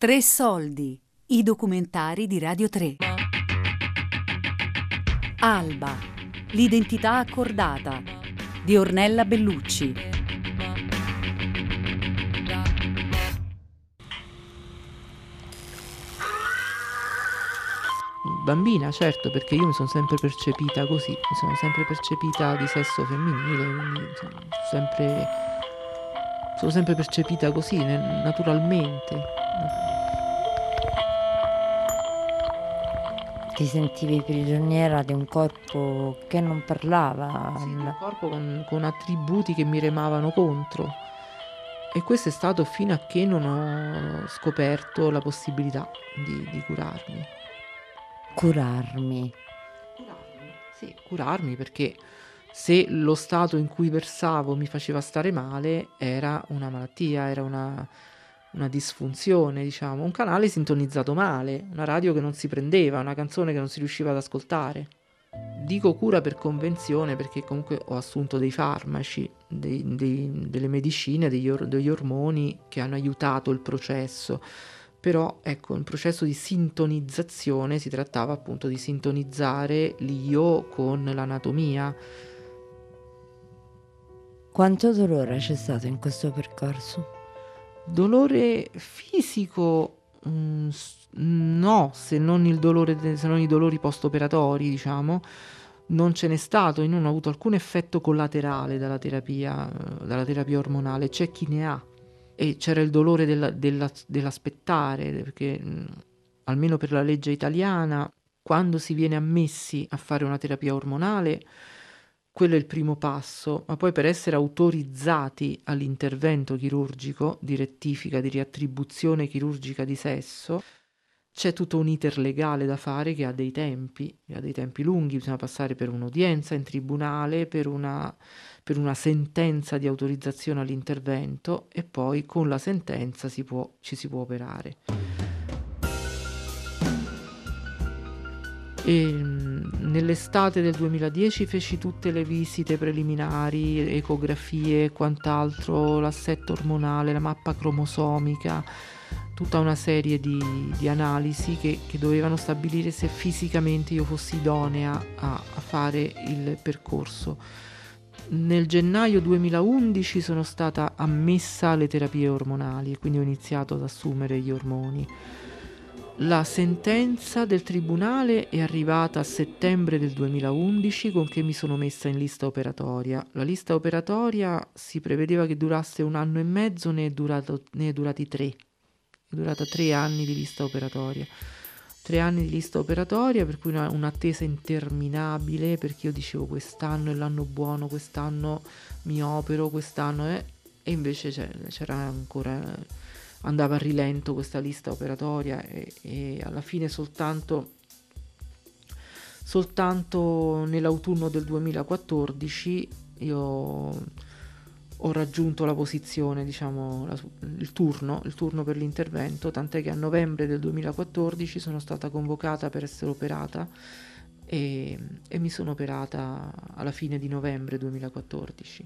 Tre soldi, i documentari di Radio 3. Alba, l'identità accordata di Ornella Bellucci. Bambina, certo, perché io mi sono sempre percepita così, mi sono sempre percepita di sesso femminile, quindi sono sempre, sono sempre percepita così, naturalmente. Ti sentivi prigioniera di un corpo che non parlava? Sì, un corpo con, con attributi che mi remavano contro. E questo è stato fino a che non ho scoperto la possibilità di, di curarmi. Curarmi? Curarmi, sì, curarmi perché se lo stato in cui versavo mi faceva stare male era una malattia, era una, una disfunzione, diciamo, un canale sintonizzato male, una radio che non si prendeva, una canzone che non si riusciva ad ascoltare. Dico cura per convenzione perché comunque ho assunto dei farmaci, dei, dei, delle medicine, degli, or- degli ormoni che hanno aiutato il processo però ecco, il processo di sintonizzazione si trattava appunto di sintonizzare l'io con l'anatomia. Quanto dolore c'è stato in questo percorso? Dolore fisico mm, no, se non, dolore, se non i dolori post-operatori, diciamo, non ce n'è stato, io non ho avuto alcun effetto collaterale dalla terapia, dalla terapia ormonale, c'è chi ne ha e c'era il dolore della, della, dell'aspettare, perché mh, almeno per la legge italiana, quando si viene ammessi a fare una terapia ormonale, quello è il primo passo, ma poi per essere autorizzati all'intervento chirurgico di rettifica, di riattribuzione chirurgica di sesso, c'è tutto un iter legale da fare che ha dei tempi, ha dei tempi lunghi, bisogna passare per un'udienza in tribunale, per una, per una sentenza di autorizzazione all'intervento e poi con la sentenza si può, ci si può operare. E nell'estate del 2010 feci tutte le visite preliminari, ecografie e quant'altro, l'assetto ormonale, la mappa cromosomica, tutta una serie di, di analisi che, che, dovevano stabilire se fisicamente io fossi idonea a, a fare il percorso. Nel gennaio 2011 sono stata ammessa alle terapie ormonali e quindi ho iniziato ad assumere gli ormoni. La sentenza del tribunale è arrivata a settembre del 2011 con che mi sono messa in lista operatoria. La lista operatoria si prevedeva che durasse un anno e mezzo, ne è, durato, ne è durati tre. È durata tre anni di lista operatoria. Tre anni di lista operatoria, per cui una, un'attesa interminabile, perché io dicevo quest'anno è l'anno buono, quest'anno mi opero, quest'anno è... E invece c'era ancora andava a rilento questa lista operatoria e, e alla fine soltanto, soltanto nell'autunno del 2014 io ho raggiunto la posizione, diciamo, la, il, turno, il turno per l'intervento, tant'è che a novembre del 2014 sono stata convocata per essere operata e, e mi sono operata alla fine di novembre 2014.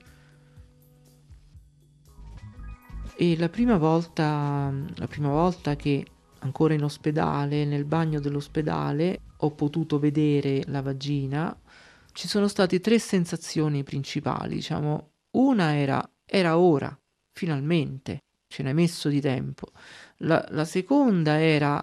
E la prima volta, la prima volta che ancora in ospedale, nel bagno dell'ospedale, ho potuto vedere la vagina, ci sono state tre sensazioni principali, diciamo. Una era, era ora, finalmente, ce n'hai messo di tempo. La, la seconda era,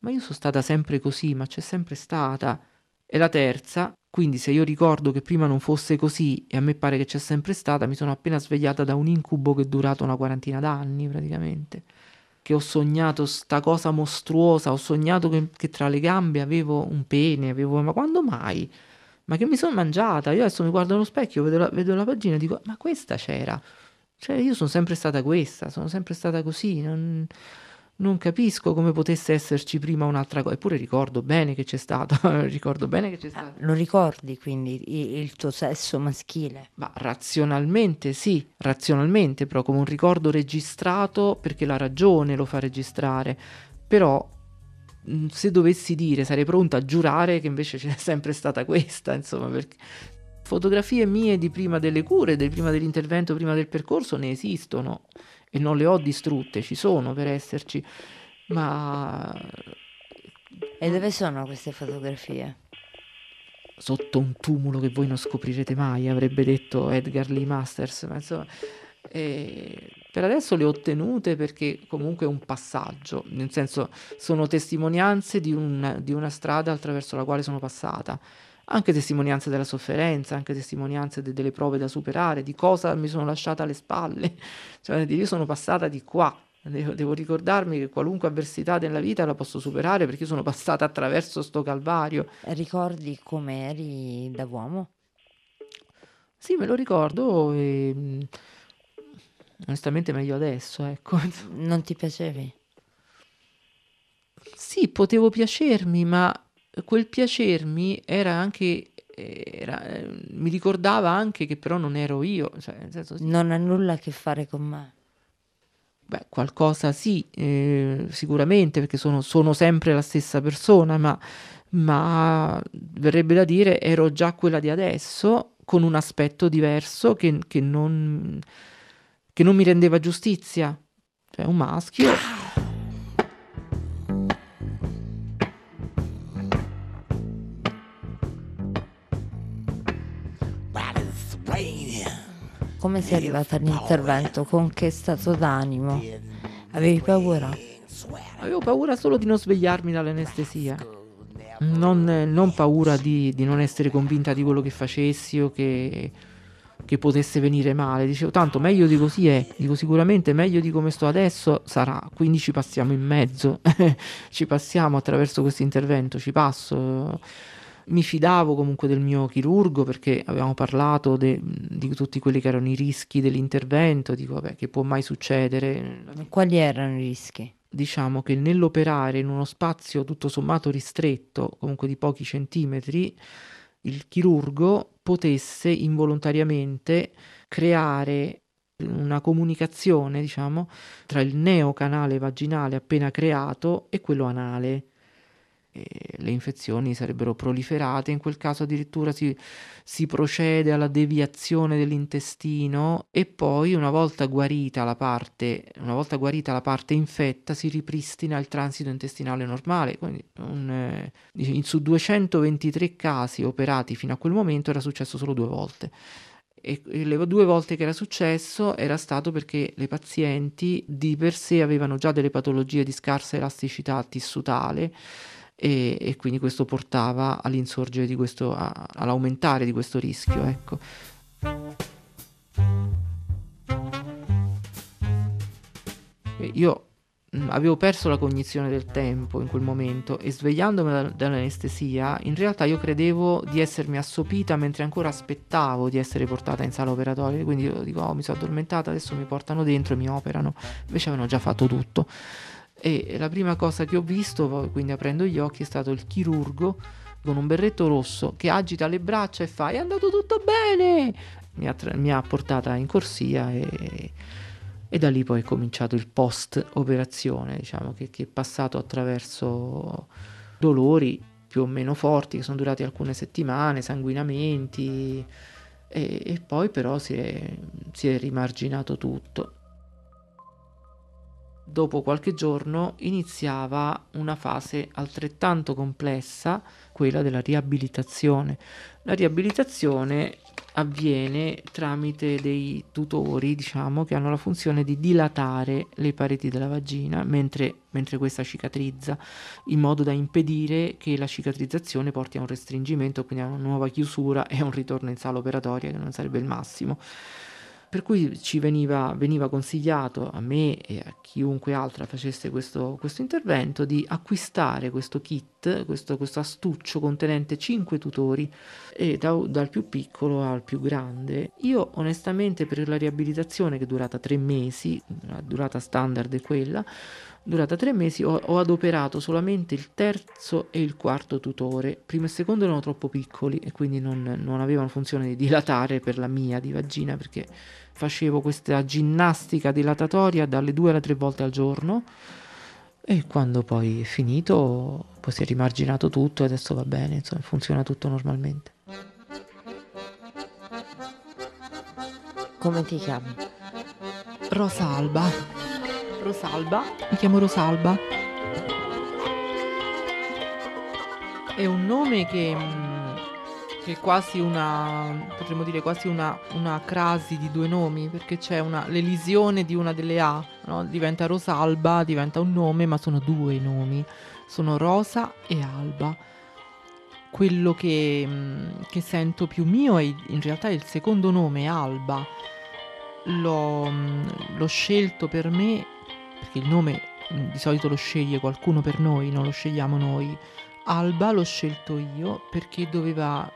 ma io sono stata sempre così, ma c'è sempre stata. E la terza, quindi se io ricordo che prima non fosse così e a me pare che c'è sempre stata, mi sono appena svegliata da un incubo che è durato una quarantina d'anni praticamente. Che ho sognato sta cosa mostruosa, ho sognato che, che tra le gambe avevo un pene, avevo... ma quando mai? Ma che mi sono mangiata? Io adesso mi guardo allo specchio, vedo la, vedo la pagina e dico, ma questa c'era. Cioè io sono sempre stata questa, sono sempre stata così, non non capisco come potesse esserci prima un'altra cosa. Eppure ricordo bene che c'è stato. ricordo bene che c'è stato. Ah, lo ricordi quindi il, tuo sesso maschile? Ma razionalmente sì, razionalmente, però come un ricordo registrato perché la ragione lo fa registrare. Però se dovessi dire sarei pronta a giurare che invece c'è sempre stata questa, insomma, perché fotografie mie di prima delle cure, di prima dell'intervento, prima del percorso ne esistono e non le ho distrutte, ci sono per esserci. ma E dove sono queste fotografie? sotto un tumulo che voi non scoprirete mai, avrebbe detto Edgar Lee Masters, ma insomma, eh, per adesso le ho ottenute perché comunque è un passaggio, nel senso sono testimonianze di una, di una strada attraverso la quale sono passata, anche testimonianze della sofferenza, anche testimonianze de- delle prove da superare, di cosa mi sono lasciata alle spalle, cioè io sono passata di qua, Devo, devo, ricordarmi che qualunque avversità della vita la posso superare perché sono passata attraverso sto calvario. Ricordi come eri da uomo? Sì, me lo ricordo e mm, onestamente meglio adesso, ecco. Non ti piacevi? Sì, potevo piacermi, ma quel piacermi era anche era, mi ricordava anche che però non ero io. Cioè, senso, sì. Non ha nulla a che fare con me. Beh, qualcosa sì, eh, sicuramente, perché sono, sono, sempre la stessa persona, ma, ma, verrebbe da dire ero già quella di adesso, con un aspetto diverso che, che, non, che non mi rendeva giustizia. Cioè, un maschio. Come sei arrivata all'intervento? Con che stato d'animo? Avevi paura? Avevo paura solo di non svegliarmi dall'anestesia. Non, non paura di, di, non essere convinta di quello che facessi o che, che, potesse venire male. Dicevo, tanto meglio di così è. Dico, sicuramente meglio di come sto adesso sarà. Quindi ci passiamo in mezzo. ci passiamo attraverso questo intervento. Ci passo mi fidavo comunque del mio chirurgo perché avevamo parlato de, di tutti quelli che erano i rischi dell'intervento, dico vabbè che può mai succedere. Quali erano i rischi? Diciamo che nell'operare in uno spazio tutto sommato ristretto, comunque di pochi centimetri, il chirurgo potesse involontariamente creare una comunicazione, diciamo, tra il neocanale vaginale appena creato e quello anale le infezioni sarebbero proliferate, in quel caso addirittura si, si, procede alla deviazione dell'intestino e poi una volta guarita la parte, una volta guarita la parte infetta si ripristina il transito intestinale normale. Quindi un, eh, su 223 casi operati fino a quel momento era successo solo due volte. E le due volte che era successo era stato perché le pazienti di per sé avevano già delle patologie di scarsa elasticità tissutale e, e quindi questo portava all'insorgere di questo, a, all'aumentare di questo rischio. Ecco. Io avevo perso la cognizione del tempo in quel momento e svegliandomi dall'anestesia, in realtà io credevo di essermi assopita mentre ancora aspettavo di essere portata in sala operatoria, quindi io dico oh, mi sono addormentata, adesso mi portano dentro e mi operano, invece avevano già fatto tutto. E la prima cosa che ho visto, quindi aprendo gli occhi, è stato il chirurgo con un berretto rosso che agita le braccia e fa: È andato tutto bene! Mi ha, tra- mi ha portata in corsia e, e, da lì poi è cominciato il post operazione, diciamo che, che è passato attraverso dolori più o meno forti che sono durati alcune settimane, sanguinamenti e, e poi però si è, si è rimarginato tutto dopo qualche giorno iniziava una fase altrettanto complessa, quella della riabilitazione. La riabilitazione avviene tramite dei tutori, diciamo, che hanno la funzione di dilatare le pareti della vagina mentre, mentre questa cicatrizza, in modo da impedire che la cicatrizzazione porti a un restringimento, quindi a una nuova chiusura e a un ritorno in sala operatoria, che non sarebbe il massimo. Per cui ci veniva, veniva, consigliato a me e a chiunque altra facesse questo, questo intervento di acquistare questo kit, questo, questo astuccio contenente 5 tutori, da, dal più piccolo al più grande. Io onestamente per la riabilitazione che è durata 3 mesi, la durata standard è quella, durata tre mesi ho, ho, adoperato solamente il terzo e il quarto tutore. Primo e secondo erano troppo piccoli e quindi non, non avevano funzione di dilatare per la mia di vagina perché facevo questa ginnastica dilatatoria dalle due alle tre volte al giorno e quando poi è finito, poi si è rimarginato tutto e adesso va bene, insomma, funziona tutto normalmente. Come ti chiami? Rosalba. Rosalba? Mi chiamo Rosalba. È un nome che mm, mm, che è quasi una, potremmo dire quasi una, una crasi di due nomi, perché c'è una, l'elisione di una delle A, no? diventa Rosalba, diventa un nome, ma sono due i nomi, sono Rosa e Alba quello che, mm, che, sento più mio è in realtà il secondo nome, Alba. L'ho, mm, l'ho, scelto per me, perché il nome mm, di solito lo sceglie qualcuno per noi, non lo scegliamo noi. Alba l'ho scelto io perché doveva,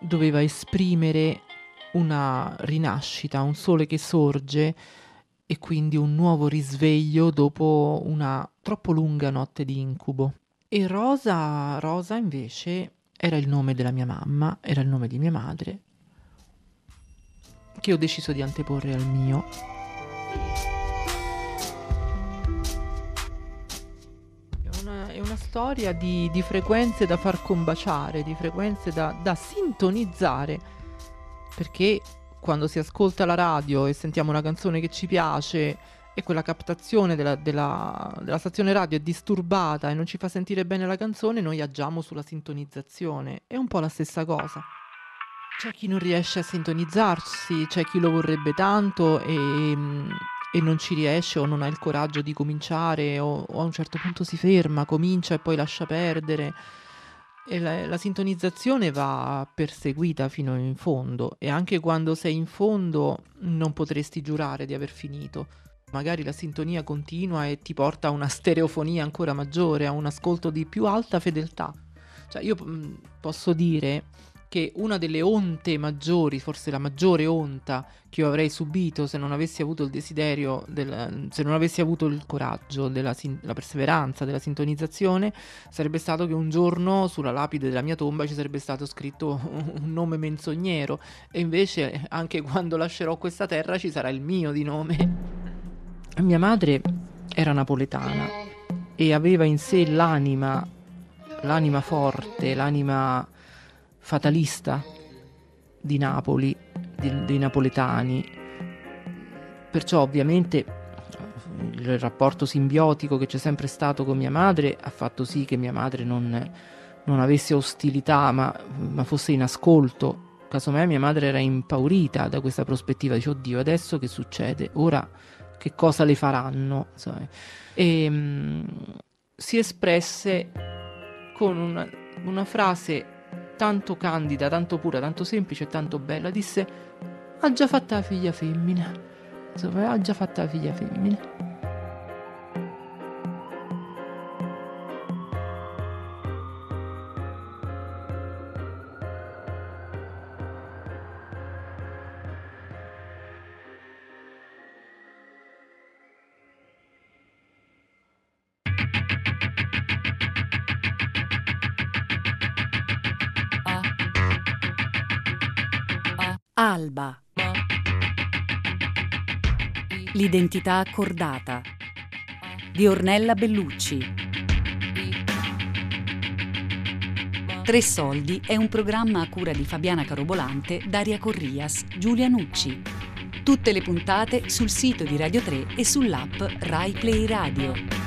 doveva esprimere una rinascita, un sole che sorge e quindi un nuovo risveglio dopo una troppo lunga notte di incubo. E Rosa, Rosa invece era il nome della mia mamma, era il nome di mia madre, che ho deciso di anteporre al mio. Storia di, di, frequenze da far combaciare, di frequenze da, da sintonizzare, perché quando si ascolta la radio e sentiamo una canzone che ci piace, e quella captazione della, della, della, stazione radio è disturbata e non ci fa sentire bene la canzone, noi agiamo sulla sintonizzazione. È un po' la stessa cosa. C'è chi non riesce a sintonizzarsi, c'è chi lo vorrebbe tanto e, e non ci riesce o non ha il coraggio di cominciare o, o, a un certo punto si ferma, comincia e poi lascia perdere. La, la sintonizzazione va perseguita fino in fondo e anche quando sei in fondo non potresti giurare di aver finito magari la sintonia continua e ti porta a una stereofonia ancora maggiore, a un ascolto di più alta fedeltà. Cioè io mh, mm, posso dire che una delle onte maggiori, forse la maggiore onta che io avrei subito se non avessi avuto il desiderio, del, se non avessi avuto il coraggio, della la perseveranza, della sintonizzazione, sarebbe stato che un giorno sulla lapide della mia tomba ci sarebbe stato scritto un nome menzognero e invece anche quando lascerò questa terra ci sarà il mio di nome. Mia madre era napoletana e aveva in sé l'anima, l'anima forte, l'anima fatalista di Napoli, di, dei napoletani. Perciò ovviamente il rapporto simbiotico che c'è sempre stato con mia madre ha fatto sì che mia madre non, non avesse ostilità ma, ma, fosse in ascolto. Casomai mia madre era impaurita da questa prospettiva, dice oddio adesso che succede? Ora che cosa le faranno. E, um, si espresse con una, una frase tanto candida, tanto pura, tanto semplice e tanto bella. Disse: Ha già fatta la figlia femmina. Insomma, ha già fatta la figlia femmina. Alba. L'identità accordata di Ornella Bellucci. Tre soldi è un programma a cura di Fabiana Carobolante, Daria Corrias, Giulia Nucci. Tutte le puntate sul sito di Radio 3 e sull'app Rai Play Radio.